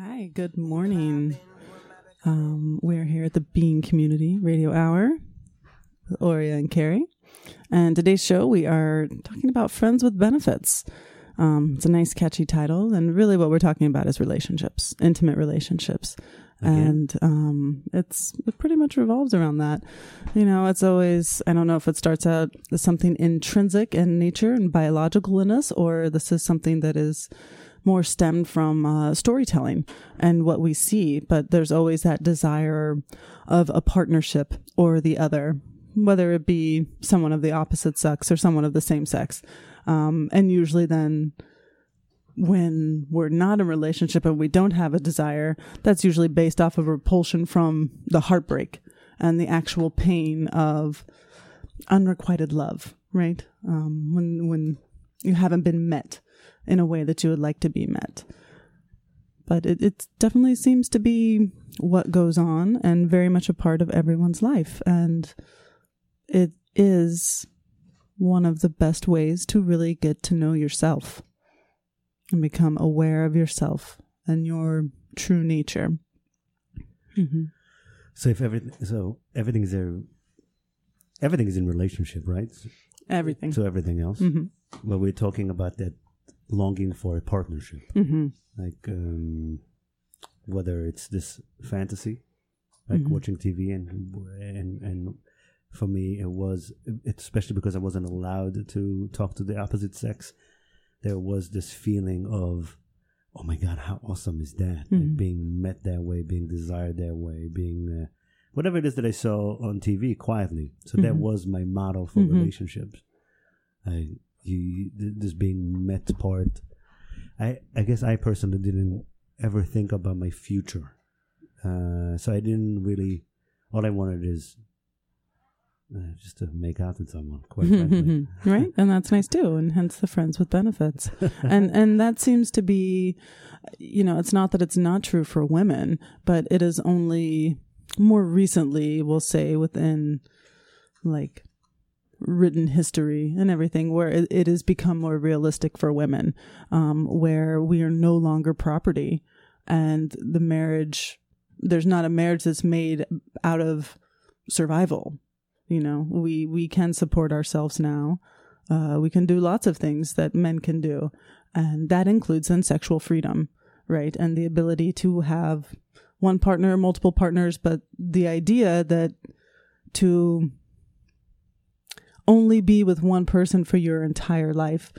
Hi, good morning. Um, we're here at the Being Community Radio Hour with Oria and Carrie. And today's show, we are talking about friends with benefits. Um, it's a nice, catchy title. And really, what we're talking about is relationships, intimate relationships. And um, it's it pretty much revolves around that. You know, it's always I don't know if it starts out as something intrinsic in nature and biological in us, or this is something that is more stemmed from uh, storytelling and what we see. But there's always that desire of a partnership or the other, whether it be someone of the opposite sex or someone of the same sex. Um, and usually then when we're not in a relationship and we don't have a desire, that's usually based off of repulsion from the heartbreak and the actual pain of unrequited love, right? Um, when when you haven't been met in a way that you would like to be met. But it, it definitely seems to be what goes on and very much a part of everyone's life. And it is one of the best ways to really get to know yourself and become aware of yourself and your true nature. Mm-hmm. So if everything, so everything is there, everything is in relationship, right? Everything. So everything else. mm-hmm. But we're talking about that longing for a partnership, Mm-hmm. like um, whether it's this fantasy, like Mhm. watching TV, and and and for me it was, especially because I wasn't allowed to talk to the opposite sex. There was this feeling of, oh my god, how awesome is that? Like Mhm. being met that way, being desired that way, being uh, whatever it is that I saw on TV quietly. So that Mhm. was my model for Mhm. relationships. I you this being met part. I I guess I personally didn't ever think about my future, uh, so I didn't really. All I wanted is uh, just to make out with someone. Quite frankly, right? And that's nice too, and hence the friends with benefits. and and that seems to be you know, it's not that it's not true for women, but it is only more recently, we'll say within like written history and everything where it, it has become more realistic for women um, where we are no longer property. And the marriage there's not a marriage that's made out of survival you know? We we can support ourselves now. Uh, we can do lots of things that men can do. And that includes then sexual freedom right? And the ability to have one partner multiple partners but the idea that to only be with one person for your entire life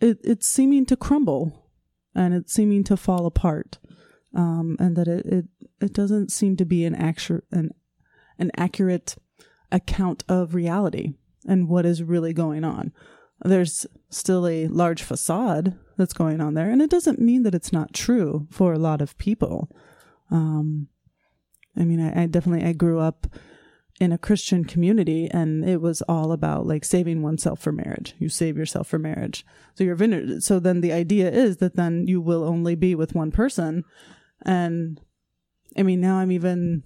it, it's seeming to crumble and it's seeming to fall apart um, and that it, it it doesn't seem to be an actual an an accurate account of reality and what is really going on. There's still a large facade that's going on there, and it doesn't mean that it's not true for a lot of people. Um, I mean, I, I definitely I grew up in a Christian community, and it was all about like saving oneself for marriage. You save yourself for marriage, so you're So then the idea is that then you will only be with one person, and I mean now I'm even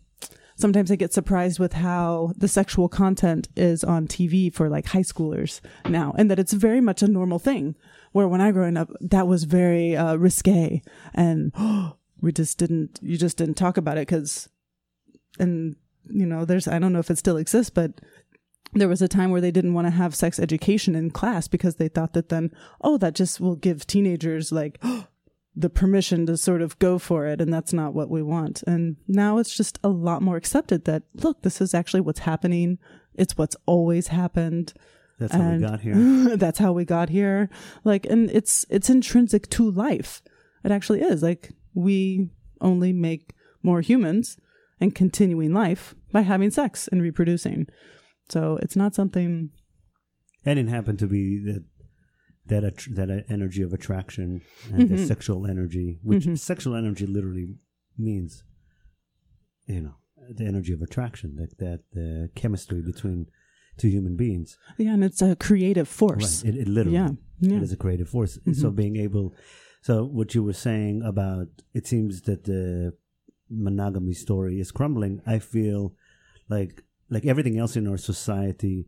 sometimes I get surprised with how the sexual content is on TV for like high schoolers now, and that it's very much a normal thing. Where when I growing up, that was very uh, risque, and we just didn't, you just didn't talk about it because, and you know, there's I don't know if it still exists, but there was a time where they didn't want to have sex education in class because they thought that then, oh, that just will give teenagers like the permission to sort of go for it and that's not what we want. And now it's just a lot more accepted that look this is actually what's happening. It's what's always happened. That's how we got here. that's how we got here. Like and it's it's intrinsic to life. It actually is. Like we only make more humans and continuing life by having sex and reproducing so it's not something And it happened to be that that att- that energy of attraction and the Mhm. sexual energy, which Mhm. sexual energy literally means, you know, the energy of attraction, that that uh, chemistry between two human beings. yeah and it's a creative force Right. It, it literally yeah yeah it is a creative force. So Mhm. being able, so what you were saying about it seems that the monogamy story is crumbling. I feel like like everything else in our society,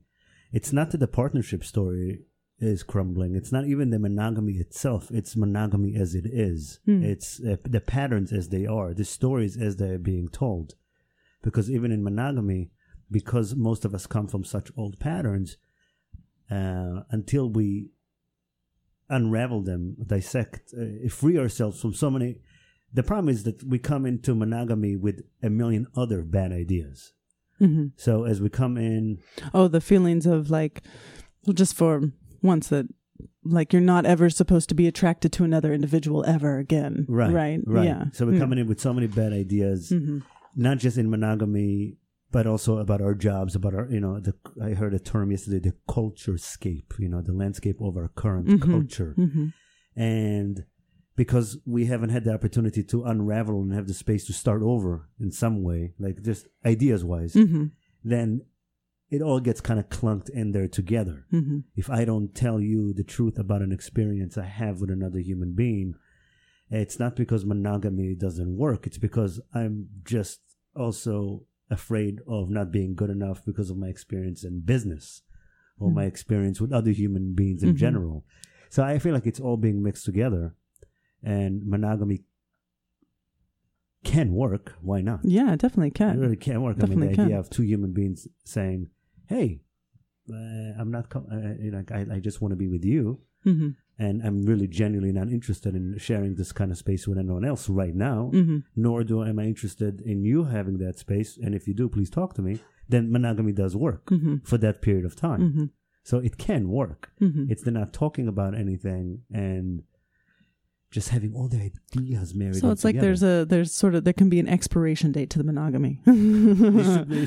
it's not that the partnership story is crumbling. It's not even the monogamy itself. It's monogamy as it is. Hmm. It's uh, the patterns as they are, the stories as they are being told. Because even in monogamy, because most of us come from such old patterns, uh, until we unravel them, dissect, uh, free ourselves from so many. The problem is that we come into monogamy with a million other bad ideas. hmm So as we come in, Oh, the feelings of like, well, just for once that, like, you're not ever supposed to be attracted to another individual ever again. right, Right. right. Yeah. So we're coming in with so many bad ideas, hmm not just in monogamy, but also about our jobs, about our, you know, the, I heard a term yesterday, the culture scape, you know, the landscape of our current Mhm. culture. hmm And because we haven't had the opportunity to unravel and have the space to start over in some way, like just ideas wise, hmm then it all gets kind of clunked in there together. hmm If I don't tell you the truth about an experience I have with another human being, it's not because monogamy doesn't work. It's because I'm just also afraid of not being good enough because of my experience in business or Mhm. my experience with other human beings in Mhm. general. So I feel like it's all being mixed together and monogamy can work. Why not? Yeah, it definitely It can. really can work. I mean, the Definitely idea can. of two human beings saying, "Hey, uh, I'm not. Com- uh, you know, I, I just want to be with you, hmm and I'm really genuinely not interested in sharing this kind of space with anyone else right now. hmm Nor do I am I interested in you having that space. And if you do, please talk to me. Then monogamy does work hmm for that period of time. hmm So it can work. hmm It's they're not talking about anything and just having all the ideas married. So it's like together. there's a there's sort of there can be an expiration date to the monogamy.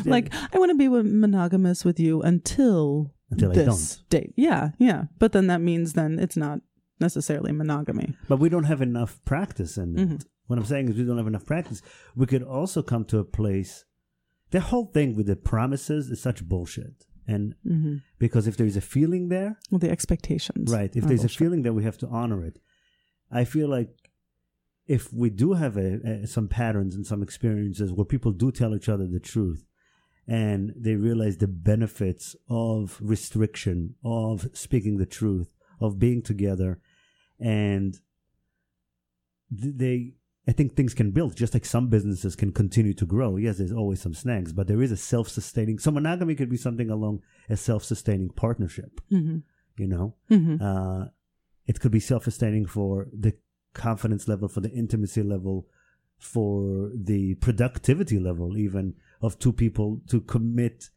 like I want to be monogamous with you until Until I this date. Yeah, yeah. But then that means then it's not necessarily monogamy. But we don't have enough practice in it. Mhm. What I'm saying is we don't have enough practice. We could also come to a place. The whole thing with the promises is such bullshit. And hmm because if there's a feeling there, Well, the expectations. right, if there's a feeling there, we have to honor it. I feel like if we do have a, a, some patterns and some experiences where people do tell each other the truth and they realize the benefits of restriction, of speaking the truth, of being together, and they I think things can build just like some businesses can continue to grow. Yes, there's always some snags, but there is a self-sustaining. So monogamy could be something along a self-sustaining partnership. Mhm. You know, Mhm. uh, it could be self-sustaining for the confidence level, for the intimacy level, for the productivity level, even of two people to commit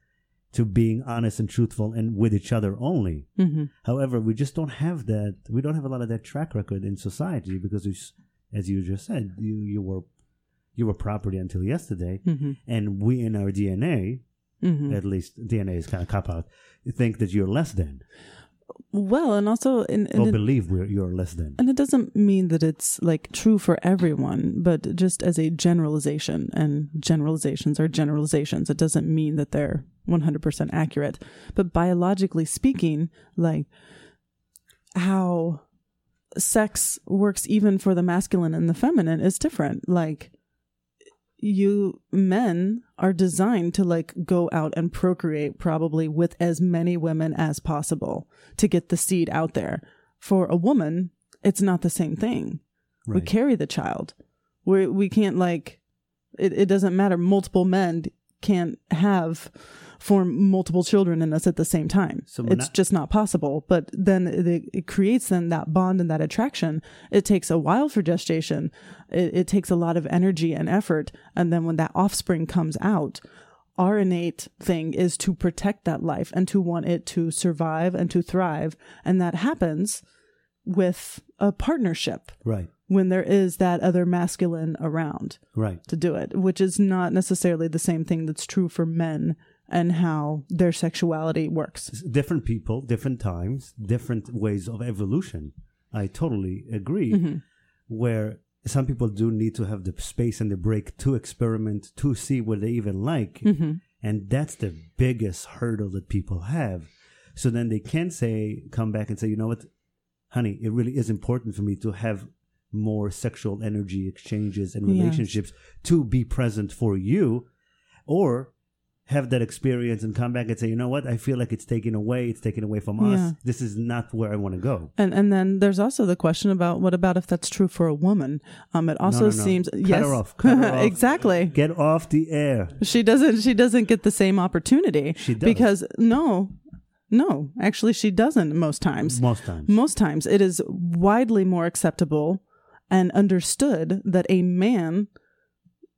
to being honest and truthful and with each other only. Mhm. However, we just don't have that. We don't have a lot of that track record in society because, we, as you just said, you you were you were property until yesterday, Mhm. and we in our DNA, Mhm. at least DNA is kind of cop out, think that you're less than Well, and also in, in or believe we're, you're less than. And it doesn't mean that it's like true for everyone, but just as a generalization, and generalizations are generalizations. It doesn't mean that they're 100% accurate. But biologically speaking, like how sex works even for the masculine and the feminine is different. Like you men are designed to like go out and procreate probably with as many women as possible to get the seed out there. For a woman, it's not the same thing. We carry the child. We we can't like it, it doesn't matter. Multiple men can't have form multiple children in us at the same time. So it's not- just not possible. But then it, it creates then that bond and that attraction. It takes a while for gestation. It, it takes a lot of energy and effort. And then when that offspring comes out, our innate thing is to protect that life and to want it to survive and to thrive. And that happens with a partnership Right. when there is that other masculine around Right. to do it, which is not necessarily the same thing that's true for men and how their sexuality works. Different people, different times, different ways of evolution. I totally agree. Mhm. Where some people do need to have the space and the break to experiment, to see what they even like. Mhm. And that's the biggest hurdle that people have. So then they can say, come back and say, you know what, honey, it really is important for me to have more sexual energy exchanges and Yeah. relationships to be present for you. Or have that experience and come back and say, you know what, I feel like it's taken away. It's taken away from us. Yeah. This is not where I want to go. And and then there's also the question about what about if that's true for a woman? Um, it also no, no. seems Cut yes, off. Off. exactly. Get off the air. She doesn't. She doesn't get the same opportunity. She does. because no, no, actually, she doesn't. Most times, Most times. most times, it is widely more acceptable and understood that a man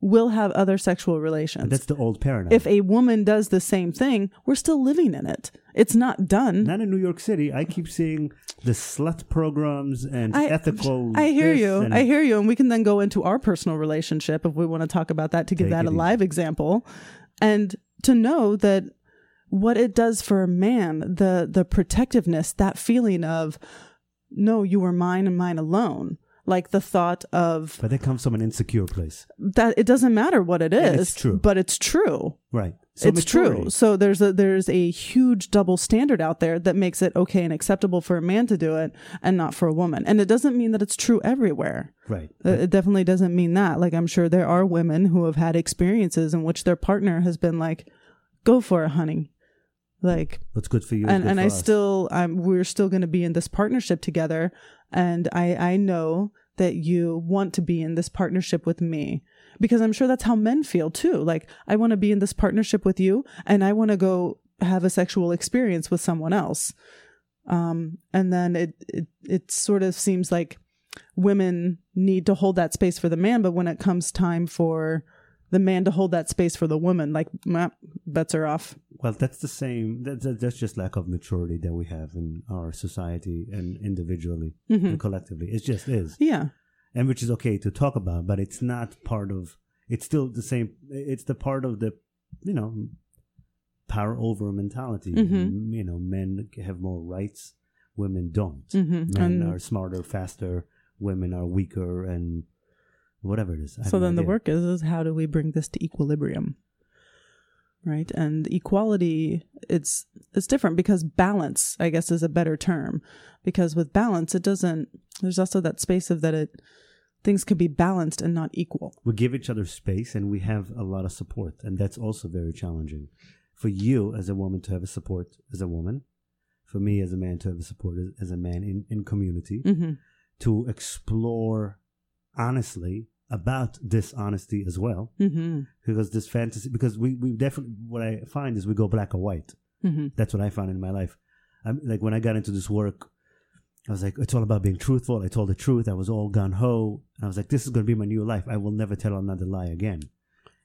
will have other sexual relations. That's the old paradigm. if a woman does the same thing, we're still living in it. It's not done. not in New York City, I keep seeing the slut programs and I- ethical. I hear you. I hear you. And we can then go into our personal relationship if we want to talk about that to give that a easy. live example. And to know that what it does for a man, the the protectiveness, that feeling of no, you were mine and mine alone. Like the thought of But that comes from an insecure place. that it doesn't matter what it is And it's true. but it's true. Right. So it's maturity. true. So there's a there's a huge double standard out there that makes it okay and acceptable for a man to do it and not for a woman. And it doesn't mean that it's true everywhere. Right. Uh, It definitely doesn't mean that. Like I'm sure there are women who have had experiences in which their partner has been like, "Go for it, honey." Like What's good for you? and and I us. still I'm we're still going to be in this partnership together and I I know that you want to be in this partnership with me. Because I'm sure that's how men feel too. Like I want to be in this partnership with you and I want to go have a sexual experience with someone else. Um and then it it it sort of seems like women need to hold that space for the man but when it comes time for the man to hold that space for the woman like bets are off Well, that's the same. That's, that's just lack of maturity that we have in our society and individually Mm-hmm. and collectively. It just is. yeah and which is okay to talk about, but it's not part of. It's still the same. It's the part of the, you know, power over mentality. Mhm. You know, men have more rights, women don't. Mhm. Men And- are smarter, faster. Women are weaker, and whatever it is. I So then the work is, is how do we bring this to equilibrium? Right? And equality it's it's different because balance, I guess is a better term. Because with balance it doesn't there's also that space of that it things can be balanced and not equal. we give each other space, and we have a lot of support, and that's also very challenging for you as a woman to have a support as a woman, for me as a man to have a support as, as a man in in community. Mhm. to explore honestly about dishonesty as well. Mhm. because this fantasy because we we definitely what i find is we go black or white. Mhm. that's what i found in my life. I'm like when i got into this work i was like it's all about being truthful. I told the truth. I was all gun-ho and i was like this is going to be my new life. I will never tell another lie again.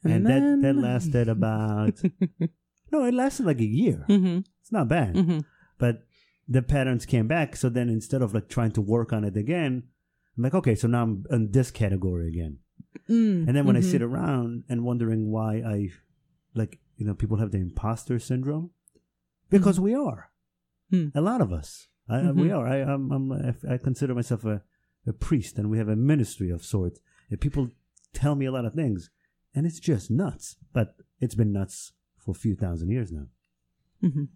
And, And that that lasted about no it lasted like a year. Mhm. it's not bad. Mhm. but the patterns came back. So then instead of like trying to work on it again, I'm like, okay, so now I'm in this category again. Mm. And then when I Mhm. sit around and wondering why I, like, you know, people have the imposter syndrome, because we are, Mm. a lot of us, I, I- we are. I, I'm, I'm, I- I consider myself a, a priest, and we have a ministry of sorts. And people tell me a lot of things, and it's just nuts. But it's been nuts for a few thousand years now. Mhm.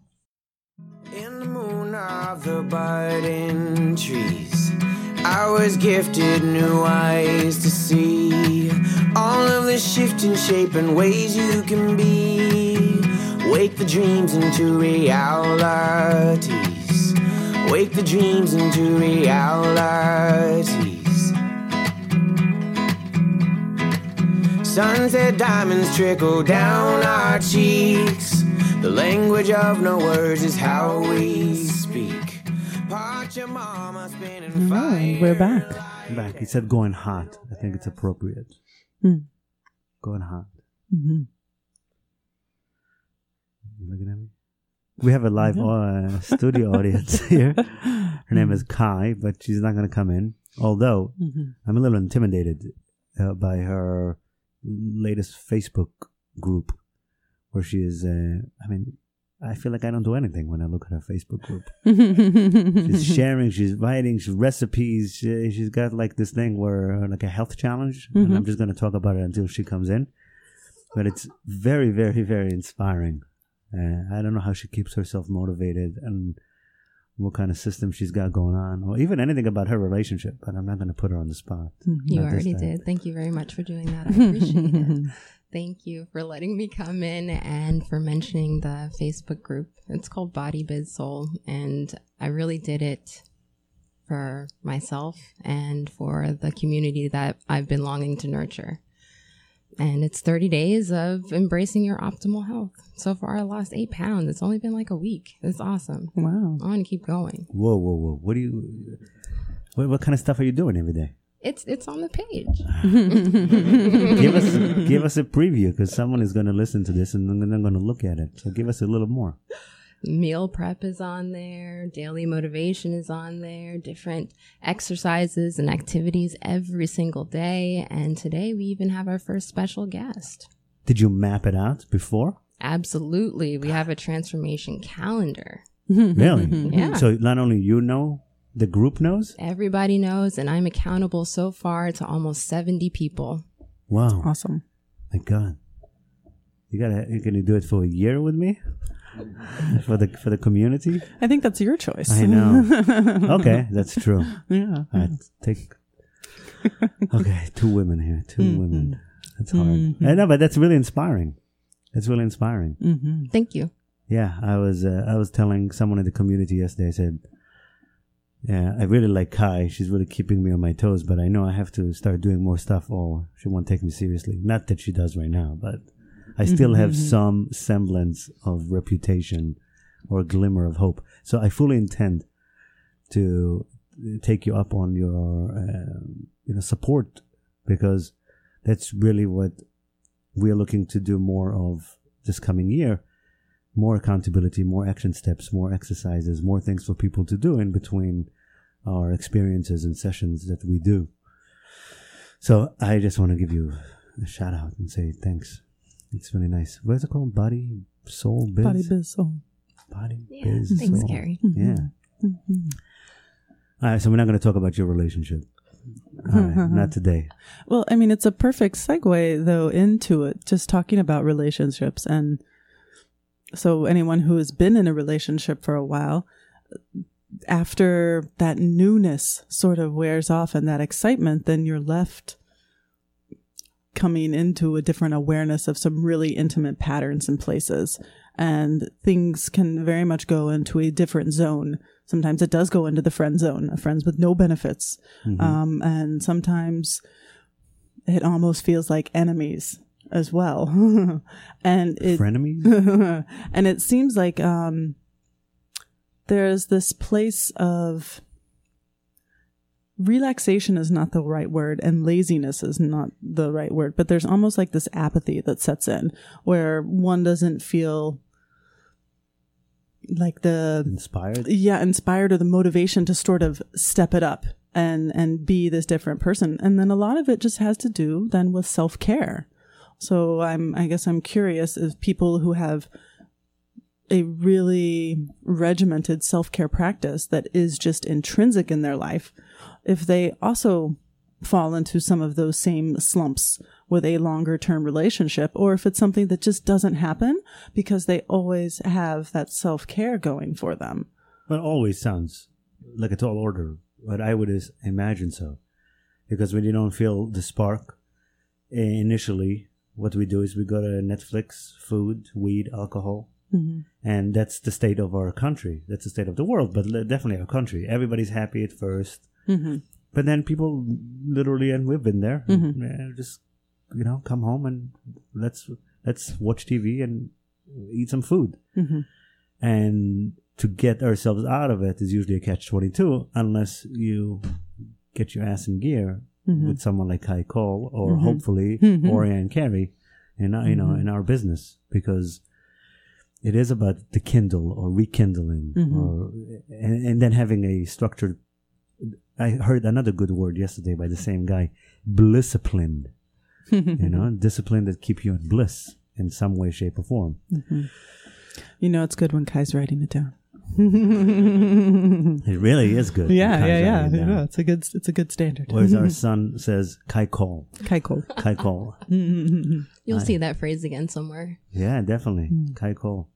In the moon of the budding trees, I was gifted new eyes to see all of the shifting shape and ways you can be. Wake the dreams into realities. Wake the dreams into realities. Sunset diamonds trickle down our cheeks. The language of no words is how we speak. Part your mama spinning All fire. right, we're back. I'm back. He said going hot. I think it's appropriate. Mm. Going hot. Mhm. You looking at me? We have a live uh, studio audience here. Her name is Kai, but she's not going to come in. Although Mhm. I'm a little intimidated uh, by her latest Facebook group, where she is. Uh, I mean, I feel like I don't do anything when I look at her Facebook group. She's sharing, she's writing, she's recipes. She, she's got like this thing where uh, like a health challenge, and I'm just going to talk about it until she comes in. But it's very, very, very inspiring. Uh, I don't know how she keeps herself motivated and what kind of system she's got going on, or even anything about her relationship. But I'm not going to put her on the spot. You already did. Thank you very much for doing that. I appreciate it. Thank you for letting me come in and for mentioning the Facebook group. It's called Body Biz Soul, and I really did it for myself and for the community that I've been longing to nurture. And it's 30 days of embracing your optimal health. So far, I lost eight pounds. It's only been like a week. It's awesome. Wow. I want to keep going. Whoa, whoa, whoa! What do you? What, what kind of stuff are you doing every day? It's it's on the page. give us give us a preview because someone is going to listen to this and then they're going to look at it. So give us a little more. meal prep is on there, daily motivation is on there, different exercises and activities every single day. And today we even have our first special guest. Did you map it out before? Absolutely. We have a transformation calendar. Really? Yeah. So not only you know, the group knows. Everybody knows, and I'm accountable so far to almost 70 people. Wow! Awesome. My God, you gotta you gonna do it for a year with me for the for the community. I think that's your choice. I know. okay, that's true. yeah. I take. Okay, two women here. 2 Mm-hmm. women. That's hard. I know, but that's really inspiring. That's really inspiring. Mm-hmm. Thank you. Yeah, I was uh, I was telling someone in the community yesterday. I said, "Yeah, I really like Kai. She's really keeping me on my toes, but I know I have to start doing more stuff, or she won't take me seriously. Not that she does right now, but I still have some semblance of reputation or glimmer of hope. So I fully intend to take you up on your um you know support because that's really what we're looking to do more of this coming year more accountability, more action steps, more exercises, more things for people to do in between our experiences and sessions that we do. So I just want to give you a shout out and say thanks. It's really nice. What is it called? Body, soul, biz? Body biz soul. Body, Yeah, biz, thanks, soul. Gary. Mm-hmm. Yeah. Mm-hmm. All right, so we're not going to talk about your relationship. All right, mm-hmm. not today. Well, I mean, it's a perfect segue, though, into it, just talking about relationships. And so, anyone who has been in a relationship for a while, after that newness sort of wears off and that excitement, then you're left coming into a different awareness of some really intimate patterns and places. And things can very much go into a different zone. Sometimes it does go into the friend zone, friends with no benefits. Um, and sometimes it almost feels like enemies as well. and it, Frenemies? and it seems like um, there's this place of relaxation is not the right word and laziness is not the right word but there's almost like this apathy that sets in where one doesn't feel like the Inspired? yeah inspired or the motivation to sort of step it up and and be this different person and then a lot of it just has to do then with self-care so i'm i guess i'm curious if people who have a really regimented self-care practice that is just intrinsic in their life if they also fall into some of those same slumps with a longer term relationship or if it's something that just doesn't happen because they always have that self-care going for them Well, always sounds like a tall order, but I would imagine so. Because when you don't feel the spark eh, initially, what we do is we go to Netflix, food, weed, alcohol. Mm-hmm. And that's the state of our country. That's the state of the world, but definitely our country. Everybody's happy at 1st mm-hmm. But then people literally, and we've been there, uh, just, you know, come home and let's, let's watch TV and eat some food and to get ourselves out of it is usually a catch 22 unless you get your ass in gear with mm-hmm. someone like Kai Cole or mm-hmm. hopefully mm-hmm. Orion Carey in our, you know in our business because it is about the kindle or rekindling or and, and then having a structured I heard another good word yesterday by the same guy blissipline you know discipline that keep you in bliss in some way shape or form. You know, it's good when Kai's writing it down. It really is good. Yeah, yeah, yeah. writing it yeah. It's a good, it's a good standard. Whereas our son says Kai Cole. Kai Cole. Kai Cole. You'll see that phrase again somewhere. Yeah, definitely. Hmm. Kai Cole.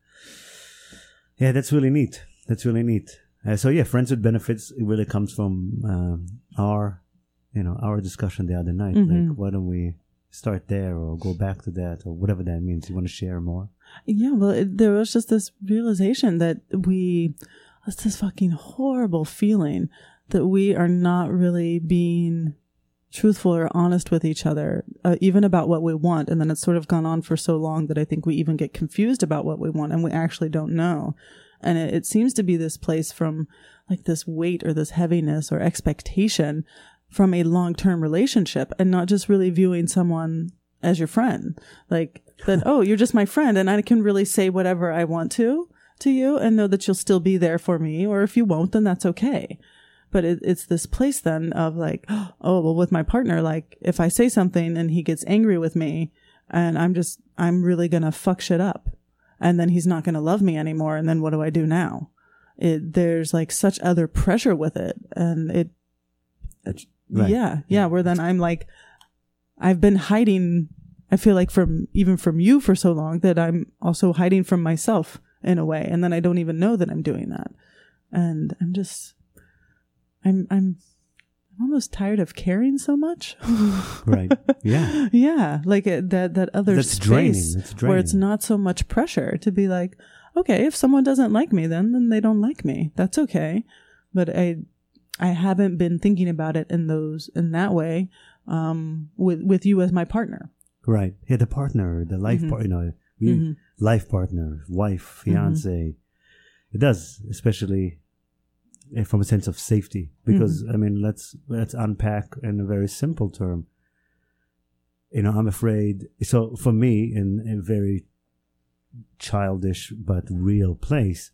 Yeah, that's really neat. That's really neat. Uh, so yeah, friends with benefits. It really comes from um, our, you know, our discussion the other night. Mm-hmm. Like, why don't we start there or go back to that or whatever that means? You want to share more? Yeah, well, it, there was just this realization that we, it's this fucking horrible feeling that we are not really being truthful or honest with each other, uh, even about what we want. And then it's sort of gone on for so long that I think we even get confused about what we want and we actually don't know. And it, it seems to be this place from like this weight or this heaviness or expectation from a long term relationship and not just really viewing someone as your friend. Like that, oh, you're just my friend and I can really say whatever I want to to you and know that you'll still be there for me. Or if you won't, then that's okay. But it, it's this place then of like, oh, well, with my partner, like if I say something and he gets angry with me and I'm just, I'm really going to fuck shit up and then he's not going to love me anymore. And then what do I do now? It, there's like such other pressure with it. And it, it Right. yeah, yeah, where then I'm like, I've been hiding, I feel like from, even from you for so long that I'm also hiding from myself in a way. And then I don't even know that I'm doing that. And I'm just, I'm, I'm, I'm almost tired of caring so much. Right. Yeah. yeah, like it, that that other That's space draining. It's where it's not so much pressure to be like, okay, if someone doesn't like me, then then they don't like me. That's okay. But I I haven't been thinking about it in those in that way um, with with you as my partner. Right. Yeah, the partner, the life Mhm. partner, you know, we, Mhm. life partner, wife, fiance. It does, especially from a sense of safety. Because I mean, let's let's unpack in a very simple term. You know, I'm afraid. So for me, in a very childish but real place,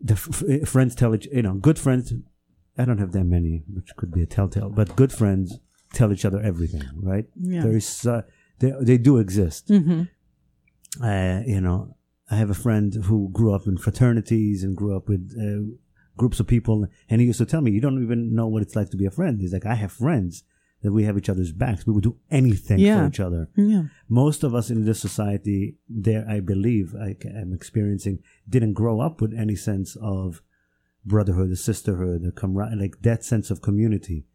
the f- f- friends tell each, you know, good friends. I don't have that many, which could be a telltale. But good friends tell each other everything, right? Yeah. There is, uh, they they do exist. hmm Uh, you know, I have a friend who grew up in fraternities and grew up with uh, groups of people, and he used to tell me, "You don't even know what it's like to be a friend." He's like, "I have friends that we have each other's backs. We would do anything Yeah. for each other." Yeah. Most of us in this society, there, I believe, I, am experiencing, didn't grow up with any sense of brotherhood, or sisterhood, or camaraderie, like that sense of community,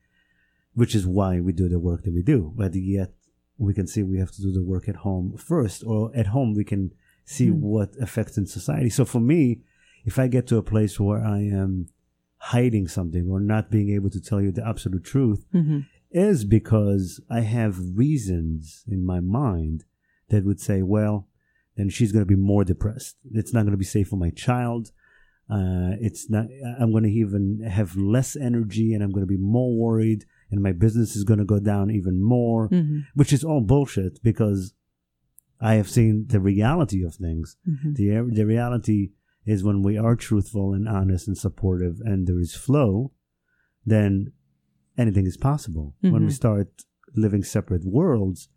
which is why we do the work that we do. But yet, we can see we have to do the work at home first, or at home we can see Mm. what affects in society. So for me, if I get to a place where I am hiding something or not being able to tell you the absolute truth, hmm is because I have reasons in my mind that would say, well, then she's going to be more depressed. It's not going to be safe for my child. Uh, it's not. I'm going to even have less energy, and I'm going to be more worried, and my business is going to go down even more, hmm which is all bullshit because I have seen the reality of things. hmm The the reality is when we are truthful and honest and supportive, and there is flow, then anything is possible. When we Mhm. start living separate worlds,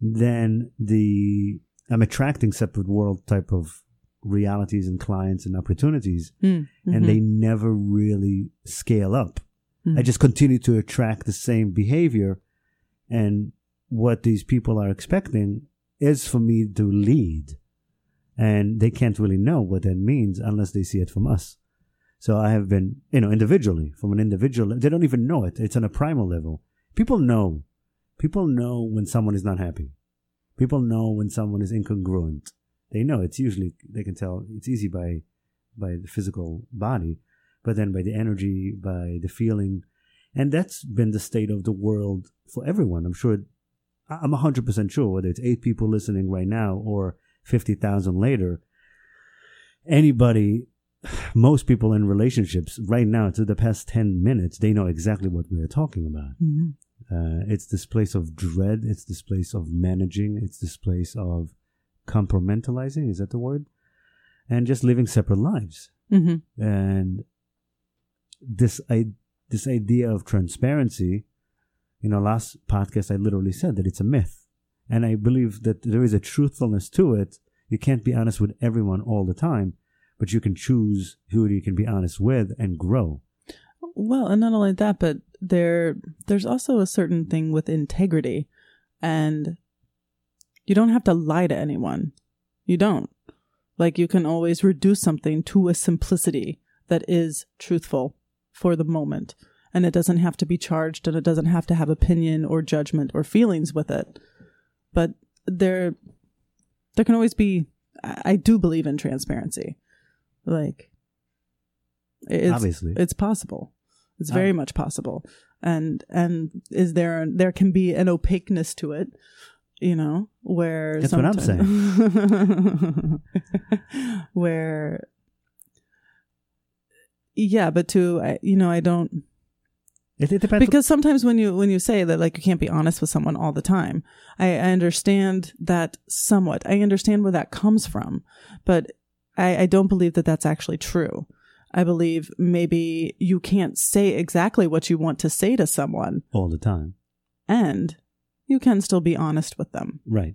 then the I'm attracting separate world type of realities and clients and opportunities, Mm-hmm. and they never really scale up. Mm. I just continue to attract the same behavior, and what these people are expecting is for me to lead, and they can't really know what that means unless they see it from us. So I have been, you know, individually from an individual. They don't even know it. It's on a primal level. People know. People know when someone is not happy. People know when someone is incongruent. They know. It's usually they can tell. It's easy by by the physical body, but then by the energy, by the feeling, and that's been the state of the world for everyone. I'm sure. I'm hundred percent sure whether it's eight people listening right now or fifty thousand later. Anybody, most people in relationships right now to the past ten minutes, they know exactly what we are talking about. Mhm. Uh, it's this place of dread. It's this place of managing. It's this place of compartmentalizing. Is that the word? And just living separate lives. Mhm. And this I this idea of transparency, you know, last podcast I literally said that it's a myth, and I believe that there is a truthfulness to it. You can't be honest with everyone all the time, but you can choose who you can be honest with and grow. Well, and not only that, but there there's also a certain thing with integrity and you don't have to lie to anyone. You don't. Like you can always reduce something to a simplicity that is truthful for the moment. and it doesn't have to be charged and it doesn't have to have opinion or judgment or feelings with it but there there can always be i do believe in transparency like it's, Obviously. it's possible it's very much possible and and is there there can be an opaqueness to it you know where That's what I'm saying. where yeah but to you know i don't It, it depends. because sometimes when you when you say that like you can't be honest with someone all the time i, I understand that somewhat i understand where that comes from but I, I don't believe that that's actually true i believe maybe you can't say exactly what you want to say to someone all the time. and you can still be honest with them Right.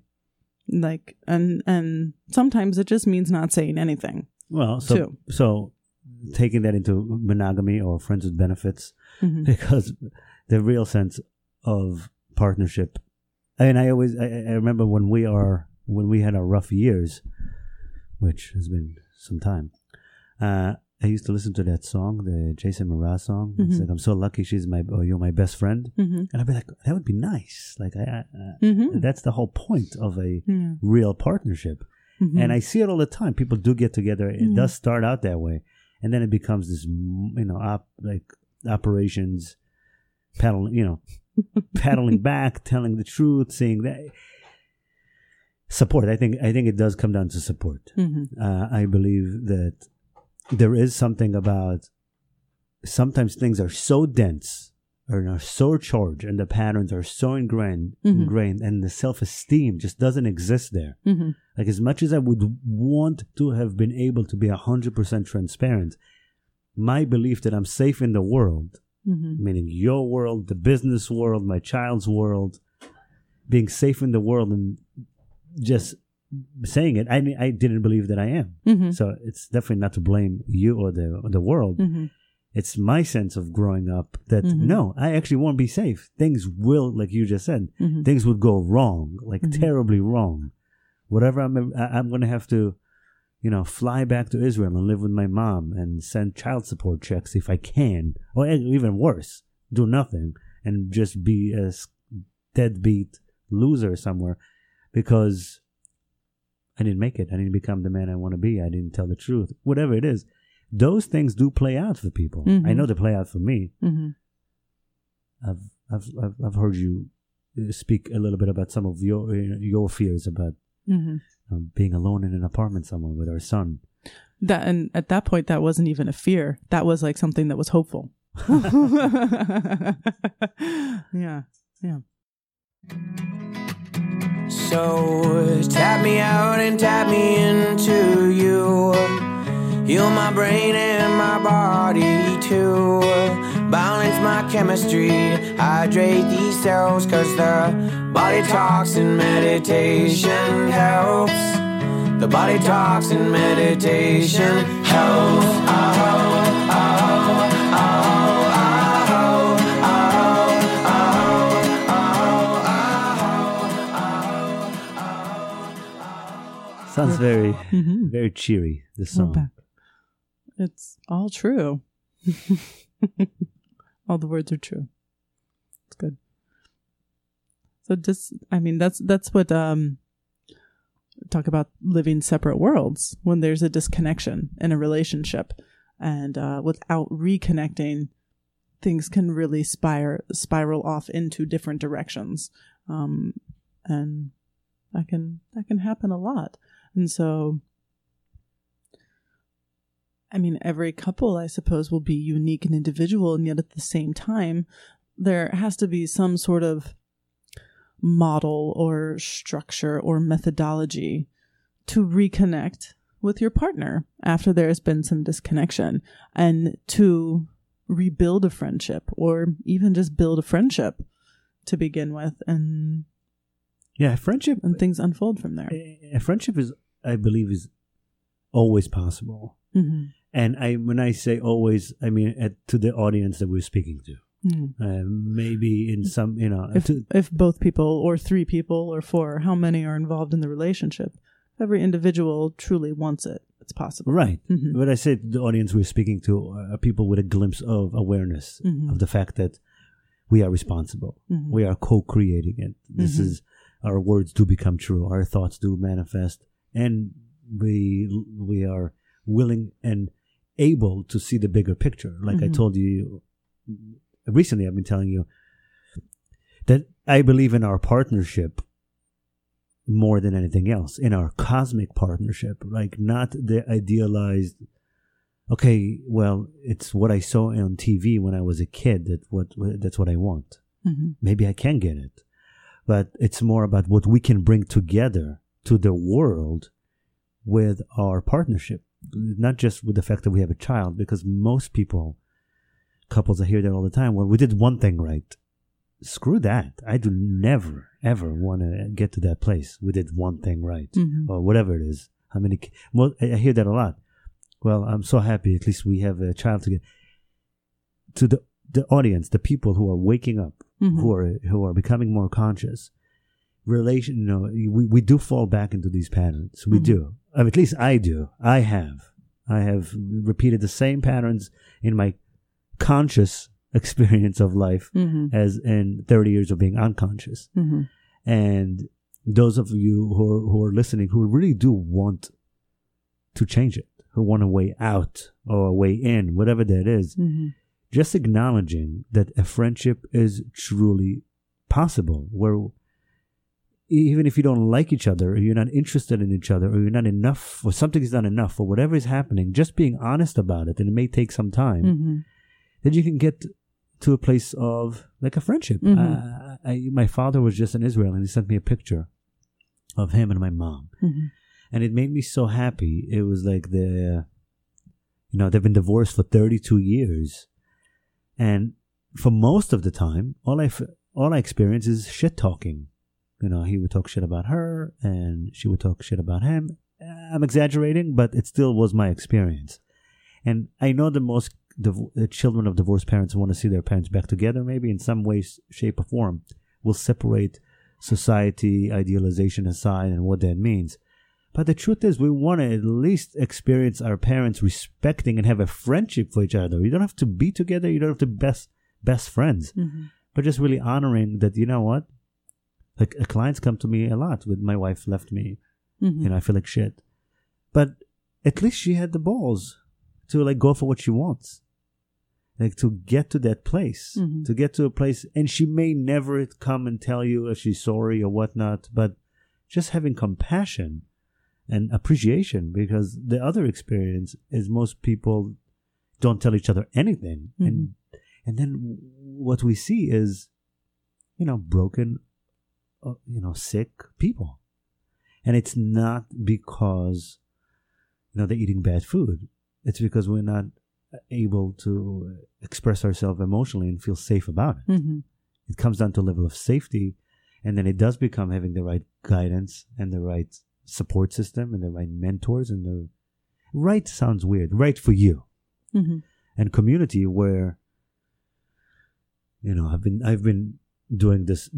like and and sometimes it just means not saying anything Well, so Too. so taking that into monogamy or friends with benefits, Mhm. because the real sense of partnership. I mean, I always I, I remember when we are when we had our rough years, which has been some time. Uh, I used to listen to that song, the Jason Mraz song. It's Mhm. like I'm so lucky she's my or you're my best friend, Mhm. and I'd be like, that would be nice. Like I, I, I Mhm. that's the whole point of a Yeah. real partnership. Mhm. And I see it all the time. People do get together. It Mhm. does start out that way, and then it becomes this, you know, op, like operations, paddling, you know, paddling back, telling the truth, saying that support. I think I think it does come down to support. Mhm. Uh, I believe that there is something about sometimes things are so dense or are so charged, and the patterns are so ingrained, Mhm. ingrained, and the self esteem just doesn't exist there. Mhm. Like as much as I would want to have been able to be hundred percent transparent, my belief that I'm safe in the world, Mhm. meaning your world, the business world, my child's world, being safe in the world and just saying it, I I didn't believe that I am. Mhm. So it's definitely not to blame you or the or the world. Mhm. It's my sense of growing up that Mhm. no, I actually won't be safe. Things will, like you just said, Mhm. things would go wrong, like Mhm. terribly wrong. Whatever I'm, I- I'm going to have to, you know, fly back to Israel and live with my mom and send child support checks if I can, or even worse, do nothing and just be a deadbeat loser somewhere because I didn't make it. I didn't become the man I want to be. I didn't tell the truth. Whatever it is, those things do play out for people. Mhm. I know they play out for me. Mhm. I've I've I've, I've heard you uh, speak a little bit about some of your uh, your fears about Mhm. um, being alone in an apartment somewhere with our son. That and at that point, that wasn't even a fear. That was like something that was hopeful. yeah, yeah. So tap me out and tap me into you. Heal my brain and my body too. Balance my chemistry, hydrate these cells, cause the body talks and meditation helps. The body talks and meditation helps. Oh, very Mhm. very cheery. This song. It's all true. all the words are true. It's good. So just I mean that's that's what um talk about living separate worlds when there's a disconnection in a relationship and uh without reconnecting things can really spire spiral off into different directions. Um and that can that can happen a lot. And so I mean, every couple, I suppose, will be unique and individual, and yet at the same time, there has to be some sort of model or structure or methodology to reconnect with your partner after there's been some disconnection and to rebuild a friendship or even just build a friendship to begin with and Yeah, friendship. and things unfold from there. A friendship is, I believe, is always possible. hmm And I, when I say always, I mean at, to the audience that we're speaking to. Uh, maybe in some, you know, If to- if both people or three people or four, how many are involved in the relationship? Every individual truly wants it it's possible. Right. Mhm. But I said the audience we're speaking to are people with a glimpse of awareness Mhm. of the fact that we are responsible. Mhm. We are co-creating it. This Mhm. is our words do become true. Our thoughts do manifest, and we we are willing and able to see the bigger picture. Like I Mhm. told you recently, I've been telling you that I believe in our partnership more than anything else in our cosmic partnership like not the idealized okay well it's what i saw on tv when i was a kid that what that's what i want Mhm. maybe i can get it but it's more about what we can bring together to the world with our partnership. Not just with the fact that we have a child because most people couples i hear that all the time well we did one thing right. Screw that. I do never ever want to get to that place. We did one thing right Mhm. or whatever it is. How many well i hear that a lot. Well i'm so happy at least we have a child together to the the audience the people who are waking up Mhm. who are who are becoming more conscious relation you know we, we do fall back into these patterns we Mhm. do at least i do i have i have repeated the same patterns in my conscious experience of life Mhm. as in 30 years of being unconscious Mhm. and those of you who are, who are listening who really do want to change it who want a way out or a way in whatever that is Mhm. just acknowledging that a friendship is truly possible where even if you don't like each other or you're not interested in each other or you're not enough or something is not enough or whatever is happening just being honest about it and it may take some time Mhm. then you can get to a place of like a friendship Mhm. uh, I, my father was just in israel and he sent me a picture of him and my mom Mhm. and it made me so happy. It was like the, you know, they've been divorced for 32 years, and for most of the time, all I all I experience is shit talking. You know, he would talk shit about her, and she would talk shit about him. I'm exaggerating, but it still was my experience. And I know the most div- the children of divorced parents want to see their parents back together, maybe in some way, shape, or form. Will separate society idealization aside and what that means. But the truth is, we want to at least experience our parents respecting and have a friendship for each other. You don't have to be together. You don't have to be best best friends, Mhm. but just really honoring that. You know what? Like uh, clients come to me a lot with my wife left me. Mhm. You know, I feel like shit. But at least she had the balls to like go for what she wants. Like to get to that place, Mhm. to get to a place, and she may never come and tell you if she's sorry or whatnot, but just having compassion and appreciation because the other experience is most people don't tell each other anything and and then what we see is you know broken uh, you know sick people and it's not because you know they're eating bad food it's because we're not able to express ourselves emotionally and feel safe about it Mhm. it comes down to a level of safety and then it does become having the right guidance and the right support system and the right mentors and the right sounds weird right for you Mhm. and community where you know i've been i've been doing this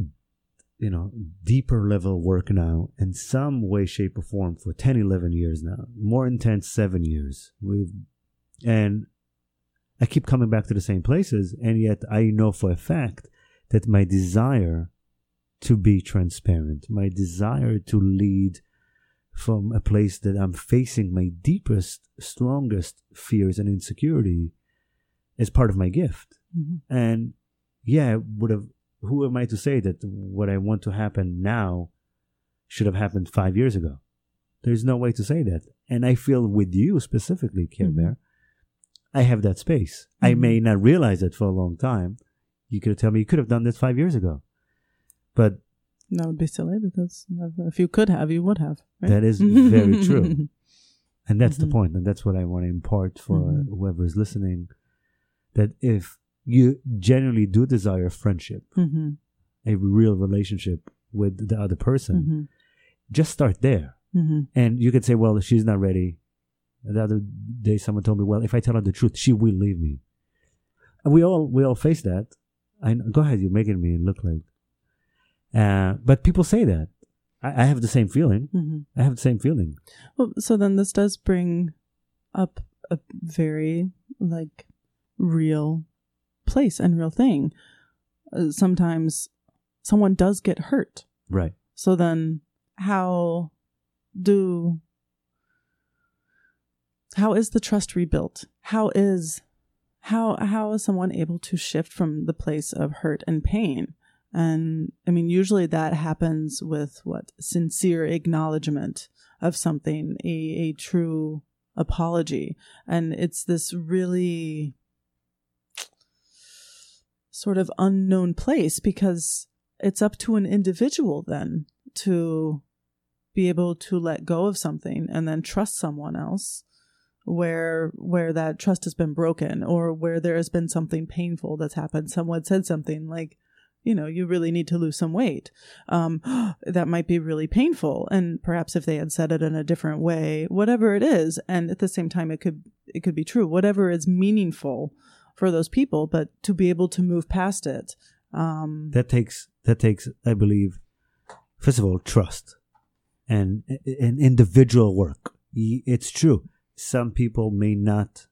you know deeper level work now in some way shape or form for 10 11 years now more intense 7 years we've and i keep coming back to the same places and yet i know for a fact that my desire to be transparent my desire to lead from a place that i'm facing my deepest strongest fears and insecurity is part of my gift Mhm. and yeah, would have. Who am I to say that what I want to happen now should have happened five years ago? There's no way to say that. And I feel with you specifically, Care Mhm. Bear, I have that space. I Mhm. may not realize it for a long time. You could have told me you could have done this five years ago, but That would be silly because if you could have, you would have. Right? That is very true. and that's the Mhm. point, and that's what I want to impart for Mhm. whoever is listening. That if you genuinely do desire friendship, hmm a real relationship with the other person, hmm just start there. hmm And you could say, well, she's not ready. The other day, someone told me, well, if I tell her the truth, she will leave me. And we all we all face that. I go ahead, you're making me look like. Uh, but people say that. I, I have the same feeling. hmm I have the same feeling. Well, so then this does bring up a very like real place and real thing. Uh, sometimes someone does get hurt. Right. So then how do how is the trust rebuilt? How is how how is someone able to shift from the place of hurt and pain? And I mean usually that happens with what sincere acknowledgement of something, a, a true apology. And it's this really sort of unknown place because it's up to an individual then to be able to let go of something and then trust someone else where where that trust has been broken or where there has been something painful that's happened. Someone said something like you know you really need to lose some weight. Um, that might be really painful and perhaps if they had said it in a different way whatever it is and at the same time it could it could be true whatever is meaningful for those people but to be able to move past it um, That takes that takes, I believe, first of all, trust and and individual work. It's true. Some people may not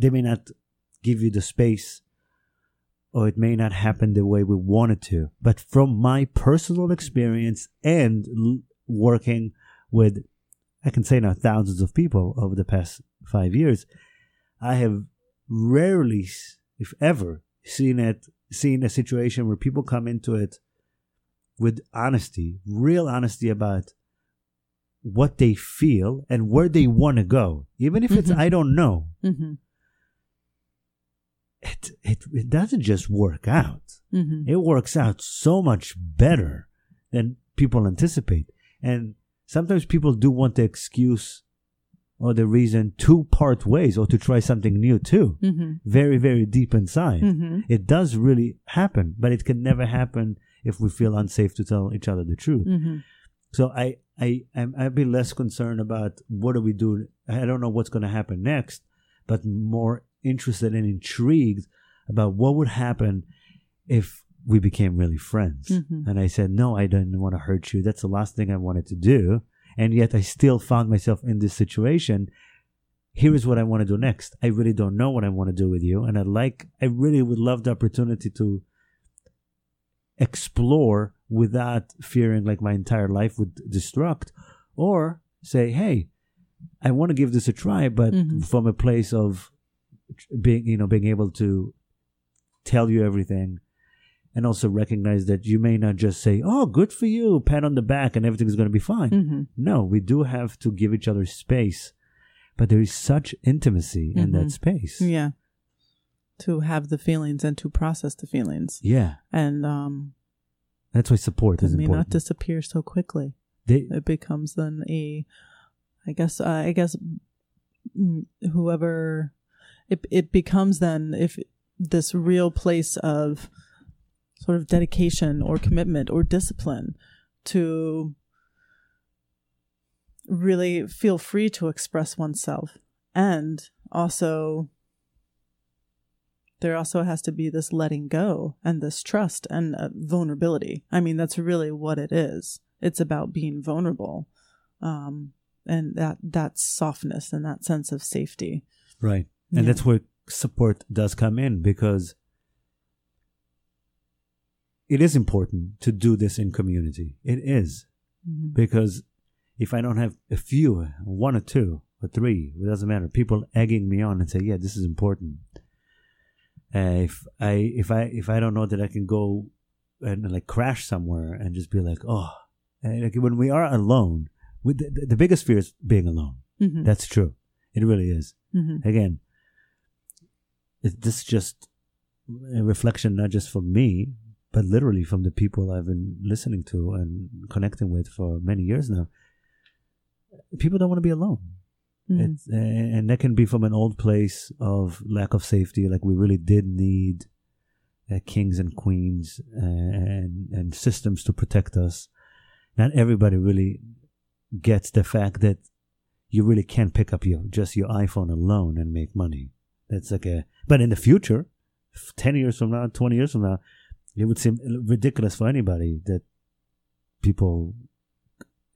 they may not give you the space or it may not happen the way we want it to. But from my personal experience and l- working with, I can say now, thousands of people over the past five years, I have rarely, if ever, seen it, seen a situation where people come into it with honesty, real honesty about what they feel and where they want to go. Even if it's, Mhm. I don't know, mhm, it, it, it doesn't just work out. mhm, It works out so much better than people anticipate. And sometimes people do want the excuse or the reason to part ways or to try something new too. mhm, Very, very deep inside. mhm, It does really happen, but it can never happen if we feel unsafe to tell each other the truth. mhm, So I, I, I'm, I'd be less concerned about what do we do. I don't know what's going to happen next, but more interested and intrigued about what would happen if we became really friends. Mhm. And I said, no, I didn't want to hurt you. That's the last thing I wanted to do. And yet I still found myself in this situation. Here is what I want to do next. I really don't know what I want to do with you. And I like, I really would love the opportunity to explore without fearing like my entire life would destruct or say hey i want to give this a try but Mhm. from a place of being you know being able to tell you everything and also recognize that you may not just say oh good for you pat on the back and everything's going to be fine mhm. no we do have to give each other space but there is such intimacy in Mhm. that space Yeah. To have the feelings and to process the feelings. yeah And um that's why support it is may important not disappear so quickly. They- It becomes then a I guess uh, I guess mm, whoever it it becomes then if this real place of sort of dedication or commitment or discipline to really feel free to express oneself and also there also has to be this letting go and this trust and uh, vulnerability. I mean, that's really what it is. It's about being vulnerable, um, and that that softness and that sense of safety. Right. And Yeah. that's where support does come in because it is important to do this in community. It is. Mhm. Because if I don't have a few, one or two or three, it doesn't matter, people egging me on and say, yeah, this is important. Uh, if I if I if I don't know that I can go and like crash somewhere and just be like, oh, and, like when we are alone, with the, the biggest fear is being alone. Mhm. That's true. It really is Mhm. again, it, this is just a reflection not just for me, but literally from the people I've been listening to and connecting with for many years now. People don't want to be alone. It's, uh, and that can be from an old place of lack of safety. Like we really did need uh, kings and queens uh, and and systems to protect us. Not everybody really gets the fact that you really can't pick up your just your iPhone alone and make money. That's like a. But in the future, ten years from now, twenty years from now, it would seem ridiculous for anybody that people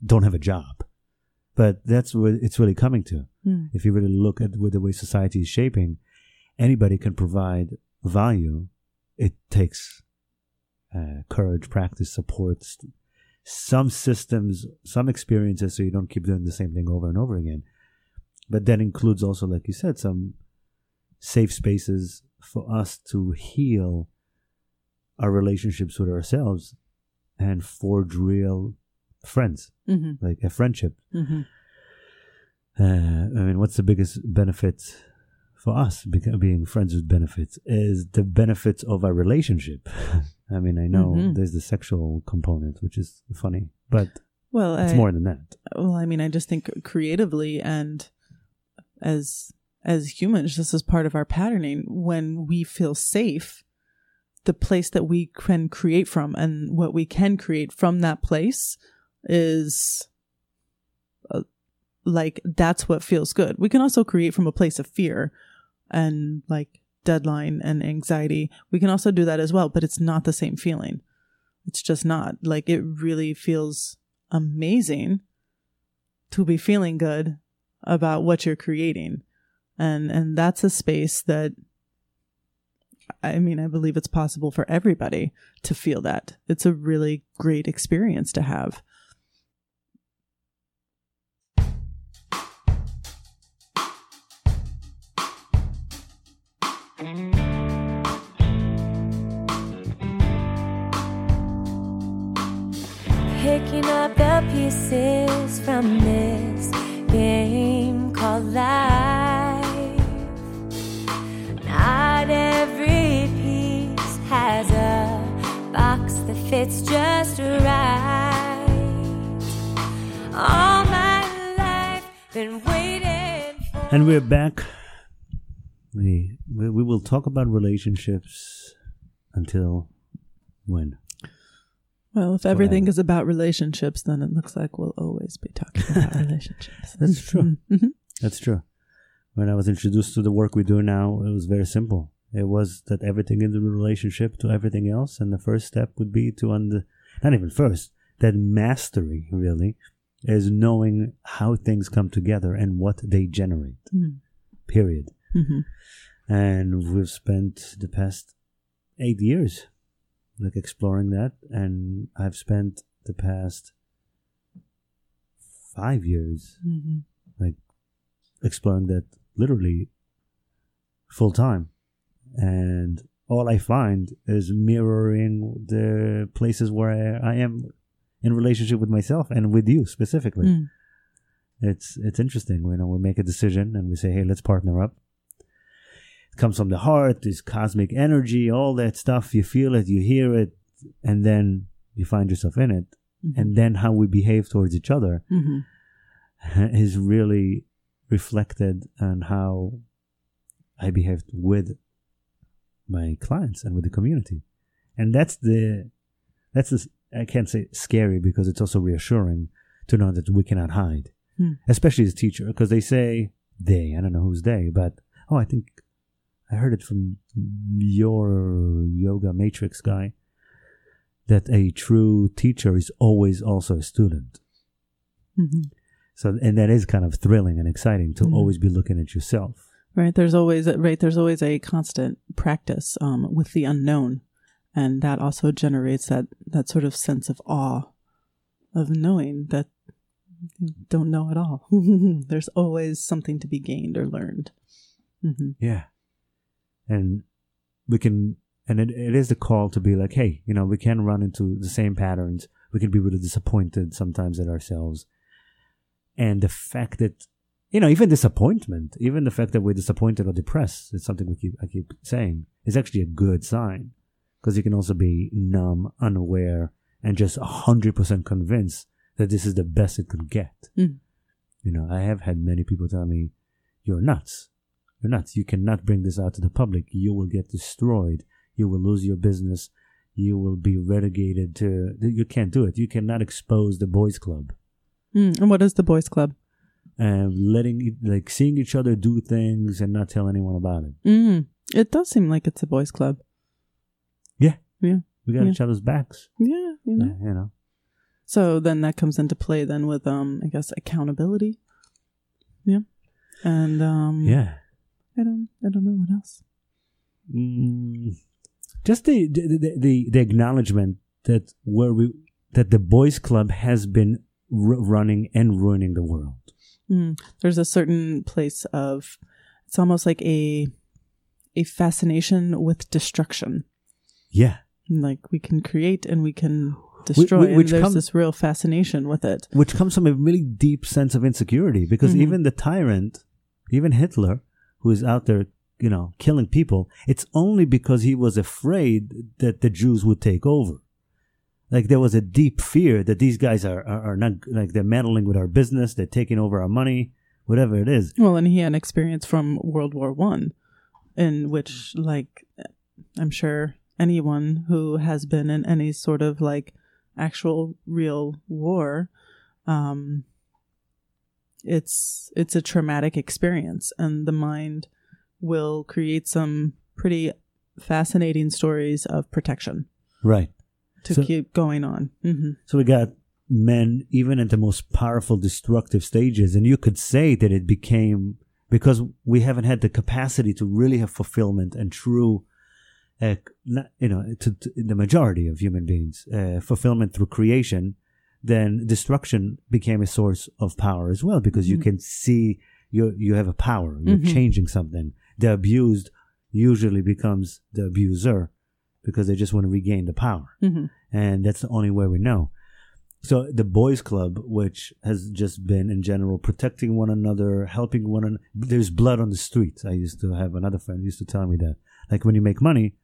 don't have a job. But that's what it's really coming to. Mm. If you really look at the way society is shaping, anybody can provide value. It takes uh, courage, practice, support, st- some systems, some experiences, so you don't keep doing the same thing over and over again. But that includes also, like you said, some safe spaces for us to heal our relationships with ourselves and forge real friends, hmm like a friendship. hmm Uh, I mean, what's the biggest benefit for us beca- being friends with benefits is the benefits of our relationship. I mean, I know Mhm. there's the sexual component, which is funny, but Well, it's I, more than that. well, I mean, I just think creatively and as as humans, this is part of our patterning. When we feel safe, the place that we can create from and what we can create from that place is uh, like that's what feels good. We can also create from a place of fear and like deadline and anxiety. We can also do that as well, but it's not the same feeling. It's just not. Like it really feels amazing to be feeling good about what you're creating. And and that's a space that I mean, I believe it's possible for everybody to feel that. It's a really great experience to have. Picking up the pieces from this game called life. That fits just right. All my life, been waiting for. And we're back. We, we we will talk about relationships until when? Well, if everything is about relationships, then it looks like we'll always be talking about relationships. That's true. Mhm. That's true. When I was introduced to the work we do now, it was very simple. It was that everything is a relationship to everything else, and the first step would be to under not even first that mastery really is knowing how things come together and what they generate. Mhm. Period. Mhm. And we've spent the past eight years like exploring that, and I've spent the past five years Mhm. exploring that literally full time. And all I find is mirroring the places where I, I am in relationship with myself and with you specifically. Mm. It's it's interesting. You know, we make a decision and we say, "Hey, let's partner up." It comes from the heart, this cosmic energy, all that stuff. You feel it, you hear it, and then you find yourself in it. Mhm. And then how we behave towards each other Mhm. is really reflected on how I behaved with my clients and with the community. And that's the that's the I can't say scary because it's also reassuring to know that we cannot hide, Hmm. especially as a teacher, because they say they I don't know who's they, but oh I think I heard it from your yoga matrix guy that a true teacher is always also a student. Mhm. So, and that is kind of thrilling and exciting to Mm. always be looking at yourself. Right. There's always right. There's always a constant practice um, with the unknown, and that also generates that that sort of sense of awe, of knowing that you don't know at all. There's always something to be gained or learned. hmm Yeah. And we can, and it, it is the call to be like, hey, you know, we can run into the same patterns. We can be really disappointed sometimes at ourselves. And the fact that, you know, even disappointment, even the fact that we're disappointed or depressed, it's something we keep, I keep saying, is actually a good sign. Because you can also be numb, unaware, and just 100% convinced that this is the best it could get. Mm. You know, I have had many people tell me, you're nuts. You're nuts. You cannot bring this out to the public. You will get destroyed. You will lose your business. You will be relegated to. You can't do it. You cannot expose the boys' club. Mm. And what is the boys' club? And letting, like, seeing each other do things and not tell anyone about it. Mm. It does seem like it's a boys' club. Yeah. Yeah. We got Yeah. each other's backs. Yeah. You know. You know. So then that comes into play then with um I guess accountability. Yeah. And um Yeah. I don't I don't know what else. Mm, just the the, the the the acknowledgement that where we that the boys club has been r- running and ruining the world. Mm. There's a certain place of it's almost like a a fascination with destruction. Yeah. Like we can create and we can destroy. whi- and which there's this real fascination with it. which comes from a really deep sense of insecurity because Mhm. even the tyrant even hitler who is out there you know killing people it's only because he was afraid that the jews would take over like there was a deep fear that these guys are, are, are not like they're meddling with our business they're taking over our money whatever it is. Well, and he had an experience from World War One, in which, like, I'm sure anyone who has been in any sort of like actual real war, um, it's it's a traumatic experience, and the mind will create some pretty fascinating stories of protection. Right to So- keep going on. hmm So we got men even at the most powerful destructive stages, and you could say that it became because we haven't had the capacity to really have fulfillment and true, uh, you know, to, to the majority of human beings, uh, fulfillment through creation. Then destruction became a source of power as well because you Mhm. can see you you have a power, you're Mhm. changing something. The abused usually becomes the abuser because they just want to regain the power hmm and that's the only way we know. So the boys' club, which has just been in general protecting one another, helping one another. There's blood on the streets. I used to have another friend who used to tell me that, like when you make money,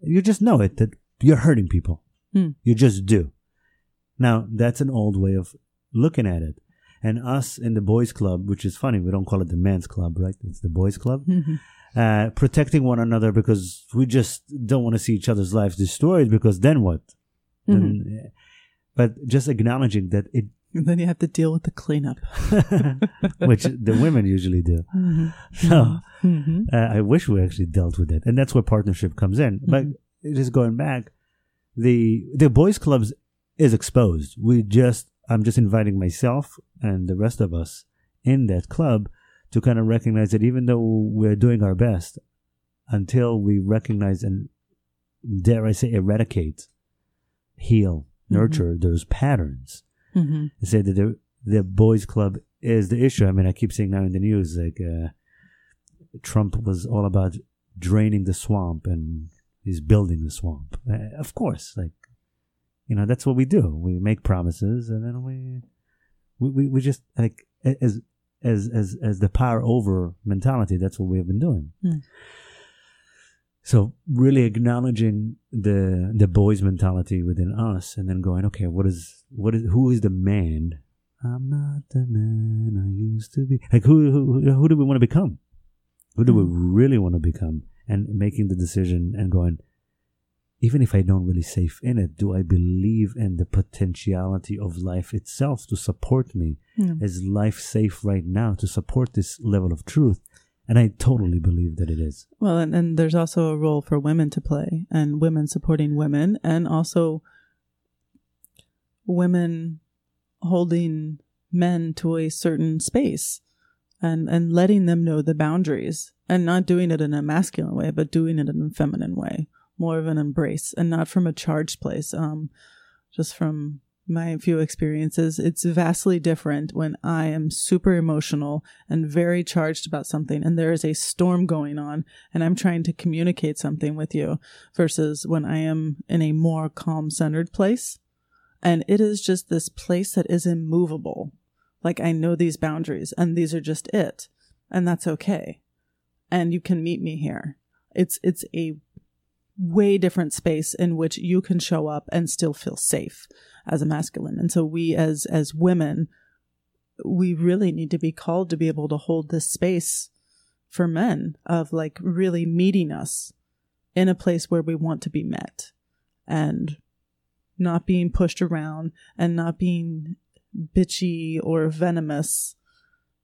you just know it that you're hurting people. Hmm. You just do. Now that's an old way of looking at it. And us in the boys' club, which is funny, we don't call it the men's club, right? It's the boys' club hmm uh, protecting one another because we just don't want to see each other's lives destroyed because then what? Then, but just acknowledging that it, And then you have to deal with the cleanup. which the women usually do. hmm So hmm uh, I wish we actually dealt with it, and that's where partnership comes in. But just going back, the the boys' clubs is exposed. We just I'm just inviting myself and the rest of us in that club to kind of recognize that even though we're doing our best, until we recognize and dare I say eradicate, heal, Mhm. nurture those patterns, hmm say that the the boys' club is the issue. I mean, I keep seeing now in the news like uh, Trump was all about draining the swamp and he's building the swamp. Uh, of course, like you know, that's what we do. We make promises and then we we we, we just like as as as as the power over mentality. That's what we have been doing. Hmm. So really acknowledging the the boys mentality within us, and then going, okay, what is what is who is the man? I'm not the man I used to be. Like who who who do we want to become? Who do we really want to become? And making the decision and going, even if I don't really safe in it, do I believe in the potentiality of life itself to support me? Yeah. Is life safe right now to support this level of truth? And I totally believe that it is. Well, and, and there's also a role for women to play, and women supporting women, and also women holding men to a certain space and, and letting them know the boundaries and not doing it in a masculine way, but doing it in a feminine way, more of an embrace and not from a charged place. Um, just from my few experiences, it's vastly different when I am super emotional and very charged about something and there is a storm going on and I'm trying to communicate something with you versus when I am in a more calm centered place. And it is just this place that is immovable. Like I know these boundaries and these are just it. And that's okay. And you can meet me here. It's, it's a way different space in which you can show up and still feel safe as a masculine. And so we as, as women, we really need to be called to be able to hold this space for men of like really meeting us in a place where we want to be met and not being pushed around and not being bitchy or venomous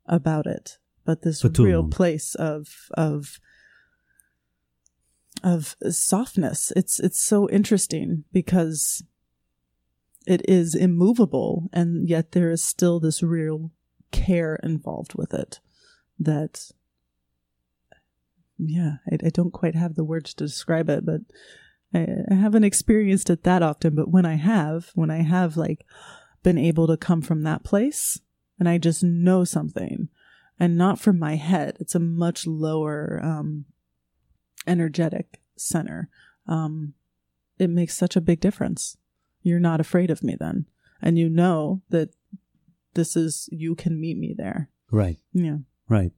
about it but this real long. place of of of softness. It's it's so interesting because it is immovable and yet there is still this real care involved with it that yeah I, I don't quite have the words to describe it but I, I haven't experienced it that often. But when i have when i have like been able to come from that place and i just know something and not from my head it's a much lower um energetic center um it makes such a big difference you're not afraid of me then and you know that this is you can meet me there Right. yeah Right.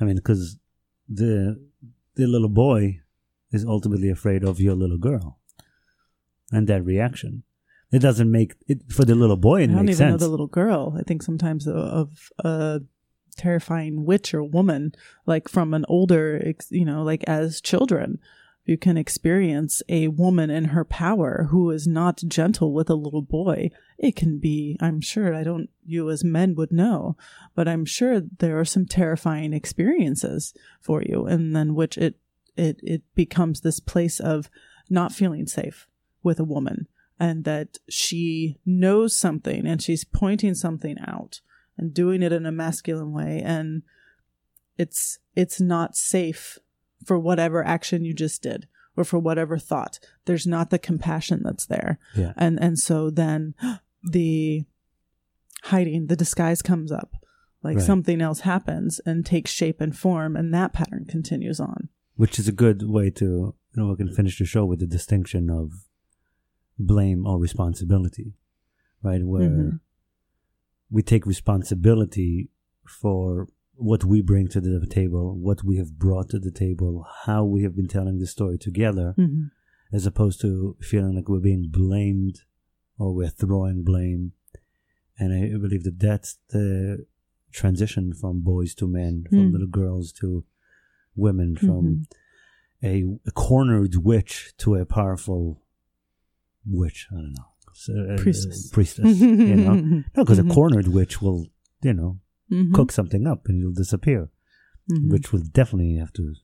I mean, because the the little boy is ultimately afraid of your little girl, and that reaction. It doesn't make it for the little boy. It i don't even makes know sense. the little girl i think sometimes of, of a terrifying witch or woman like from an older you know like as children. You can experience a woman in her power who is not gentle with a little boy. It can be i'm sure i don't you as men would know but i'm sure there are some terrifying experiences for you and then which it it it becomes this place of not feeling safe with a woman and that she knows something and she's pointing something out and doing it in a masculine way and it's it's not safe for whatever action you just did or for whatever thought there's not the compassion that's there Yeah. and and so then the hiding the disguise comes up like Right. something else happens and takes shape and form and that pattern continues on which is a good way to you know we can finish the show with the distinction of blame or responsibility right where Mhm. We take responsibility for what we bring to the table what we have brought to the table how we have been telling the story together Mhm. as opposed to feeling like we're being blamed or we're throwing blame and i believe that that's the transition from boys to men from Mm. little girls to women from Mhm. a, a cornered witch to a powerful witch. I don't know. So, uh, Priestess. priestess. you know, no, because Mhm. a cornered witch will, you know, Mhm. cook something up and you'll disappear. Mhm. Which will definitely have to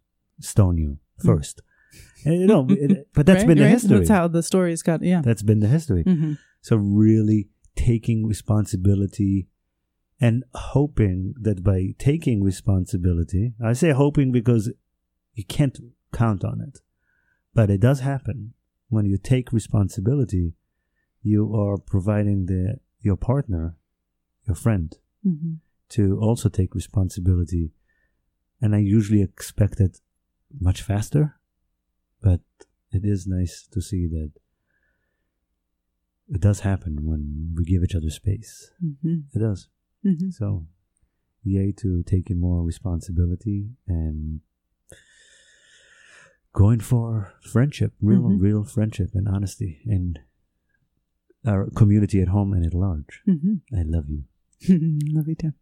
stone you first. And, you know, it- but that's Right, been the right? history. That's how the story's got. Yeah. That's been the history. Mhm. So really taking responsibility and hoping that by taking responsibility, I say hoping because you can't count on it, but it does happen. When you take responsibility, you are providing the your partner, your friend, Mhm. to also take responsibility. And I usually expect it much faster, but it is nice to see that it does happen when we give each other space. Mhm. It does. Mhm. So, yay to taking more responsibility and going for friendship, real, Mhm. real friendship and honesty in our community at home and at large. Mhm. I love you. Love you too.